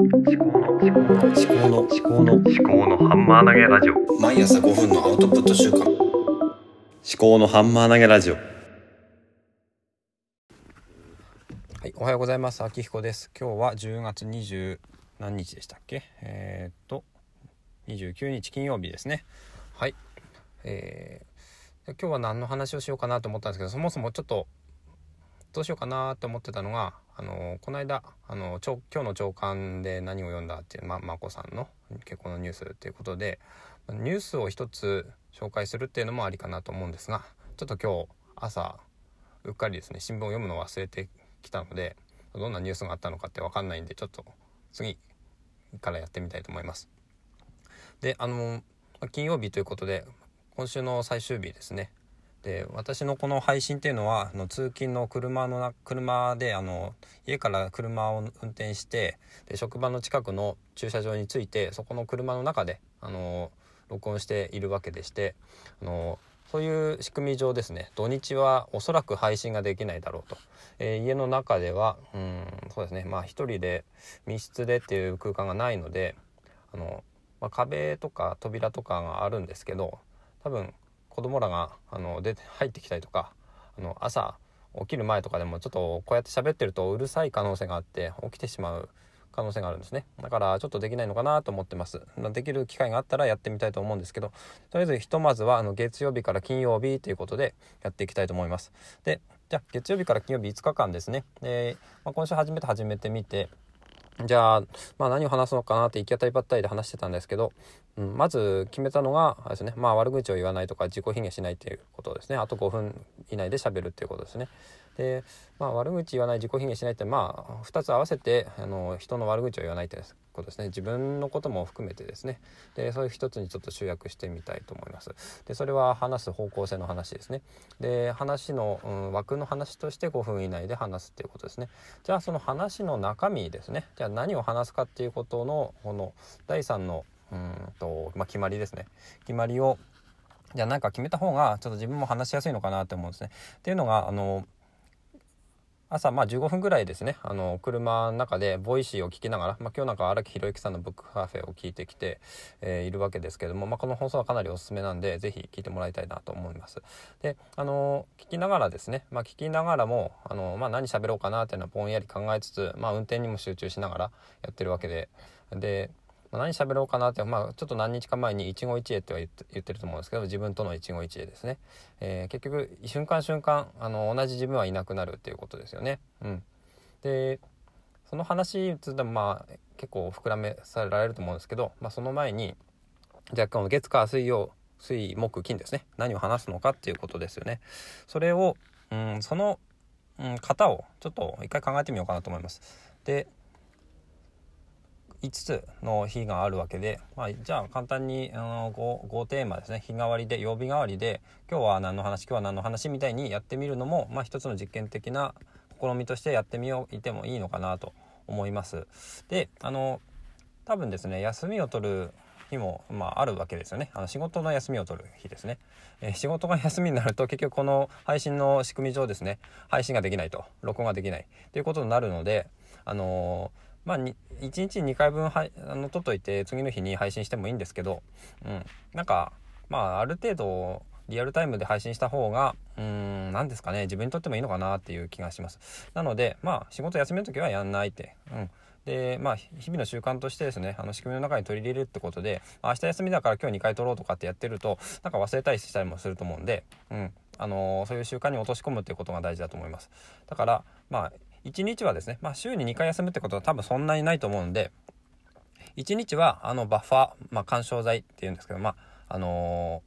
思考の思考の思考の思考の思考のハンマー投げラジオ毎朝5分のアウトプット週間思考のハンマー投げラジオはい、おはようございます。秋彦です。今日は10月20何日でしたっけ？えー、っと29日金曜日ですね。はい。えー、今日は何の話をしようかなと思ったんですけど、そもそもちょっとどうしようかなと思ってたのが、あのこの間あの今日の朝刊で何を読んだっていうままこさんの結婚のニュースっていうことで、ニュースを一つ紹介するっていうのもありかなと思うんですが、ちょっと今日朝うっかりですね新聞を読むのを忘れてきたのでどんなニュースがあったのかって分かんないんでちょっと次からやってみたいと思います。であの金曜日ということで今週の最終日ですね。で私のこの配信っていうのはあの通勤の車の車であの家から車を運転してで職場の近くの駐車場に着いてそこの車の中であの録音しているわけでしてあのそういう仕組み上ですね。土日はおそらく配信ができないだろうと、えー、家の中ではうんそうですね。まあ一人で密室でっていう空間がないのであの、まあ、壁とか扉とかがあるんですけど多分子供らがあの出て入ってきたりとかあの朝起きる前とかでもちょっとこうやって喋ってるとうるさい可能性があって起きてしまう可能性があるんですね。だからちょっとできないのかなと思ってます。できる機会があったらやってみたいと思うんですけどとりあえずひとまずはあの月曜日から金曜日ということでやっていきたいと思います。でじゃあ月曜日から金曜日5日間ですね。で、まあ、今週初めて始めてみてじゃあ、まあ、何を話すのかなって行き当たりばったりで話してたんですけど、うん、まず決めたのがですね、まあ、悪口を言わないとか自己卑下しないっていうことですねあと5分以内で喋るっていうことですね。で、まあ、悪口言わない自己卑下しないってまあ2つ合わせてあの人の悪口を言わないってことですね。自分のことも含めてですね。でそういう一つにちょっと集約してみたいと思います。でそれは話す方向性の話ですね。で話の、うん、枠の話として5分以内で話すっていうことですね。じゃあその話の中身ですね。じゃあ何を話すかっていうことのこの第3のうんと、まあ、決まりですね。決まりをじゃあなんか決めた方がちょっと自分も話しやすいのかなって思うんですね。っていうのがあの朝まあ15分ぐらいですねあの車の中で Voicy を聞きながら、まあ、今日なんか荒木博行さんのブックカフェを聞いてきて、えー、いるわけですけども、まあ、この放送はかなりおすすめなんで是非聞いてもらいたいなと思います。であの聞きながらですね、まあ、聞きながらもあの、まあ、何喋ろうかなっていうのはぼんやり考えつつ、まあ、運転にも集中しながらやってるわけでで何喋ろうかなって、まあ、ちょっと何日か前に一期一会っては言ってると思うんですけど自分との一期一会ですね、えー、結局瞬間瞬間あの同じ自分はいなくなるっていうことですよね。うん、でその話つってもまあ結構膨らめされると思うんですけど、まあ、その前にじゃあ月火水曜水木金ですね何を話すのかっていうことですよね。それを、うん、その、うん、型をちょっと一回考えてみようかなと思います。で5つの日があるわけで、まあ、じゃあ簡単にあの 5, 5テーマですね。日替わりで曜日代わりで今日は何の話今日は何の話みたいにやってみるのも、まあ、一つの実験的な試みとしてやってみよういてもいいのかなと思います。であの多分ですね休みを取る日も、まあ、あるわけですよね。あの仕事の休みを取る日ですね、えー、仕事が休みになると結局この配信の仕組み上ですね配信ができないと録音ができないということになるのであのーまあ、1日2回分はあの撮っといて次の日に配信してもいいんですけど、うん、なんかまあある程度リアルタイムで配信した方がうん何ですかね自分にとってもいいのかなっていう気がします。なのでまあ仕事休みの時はやんないって、うん、でまあ日々の習慣としてですねあの仕組みの中に取り入れるってことで明日休みだから今日2回撮ろうとかってやってるとなんか忘れたりしたりもすると思うんで、うん。あのー、そういう習慣に落とし込むっていうことが大事だと思います。だからまあ1日はですね、まあ、週に2回休むってことは多分そんなにないと思うんで、1日はあのバッファー、まあ、干渉剤っていうんですけど、まあ、あの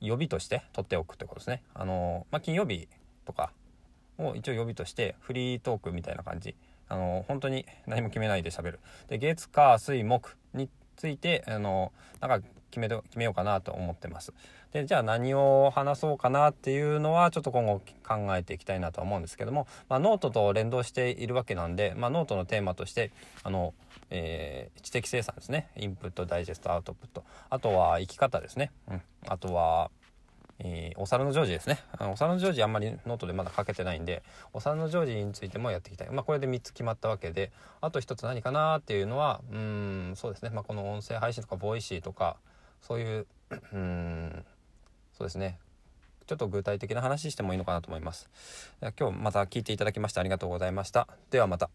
ー、予備として取っておくってことですね。あのー、まあ、金曜日とかを一応予備としてフリートークみたいな感じ。あのー、本当に何も決めないで喋る。で、月、火、水、木について、あのなんか決め決めようかなと思ってます。でじゃあ何を話そうかなっていうのはちょっと今後考えていきたいなとは思うんですけども、まあ、ノートと連動しているわけなんで、まあ、ノートのテーマとしてあの、えー、知的生産ですね。インプットダイジェストアウトプット。あとは生き方ですね、うん、あとはえーお皿のジョージですねあのお皿のジョージあんまりノートでまだ書けてないんでお皿のジョージについてもやっていきたいまあこれで3つ決まったわけであと1つ何かなっていうのはうんそうですねまあこの音声配信とかボイシーとかそういううんそうですねちょっと具体的な話してもいいのかなと思います。今日また聞いていただきましてありがとうございました。ではまた。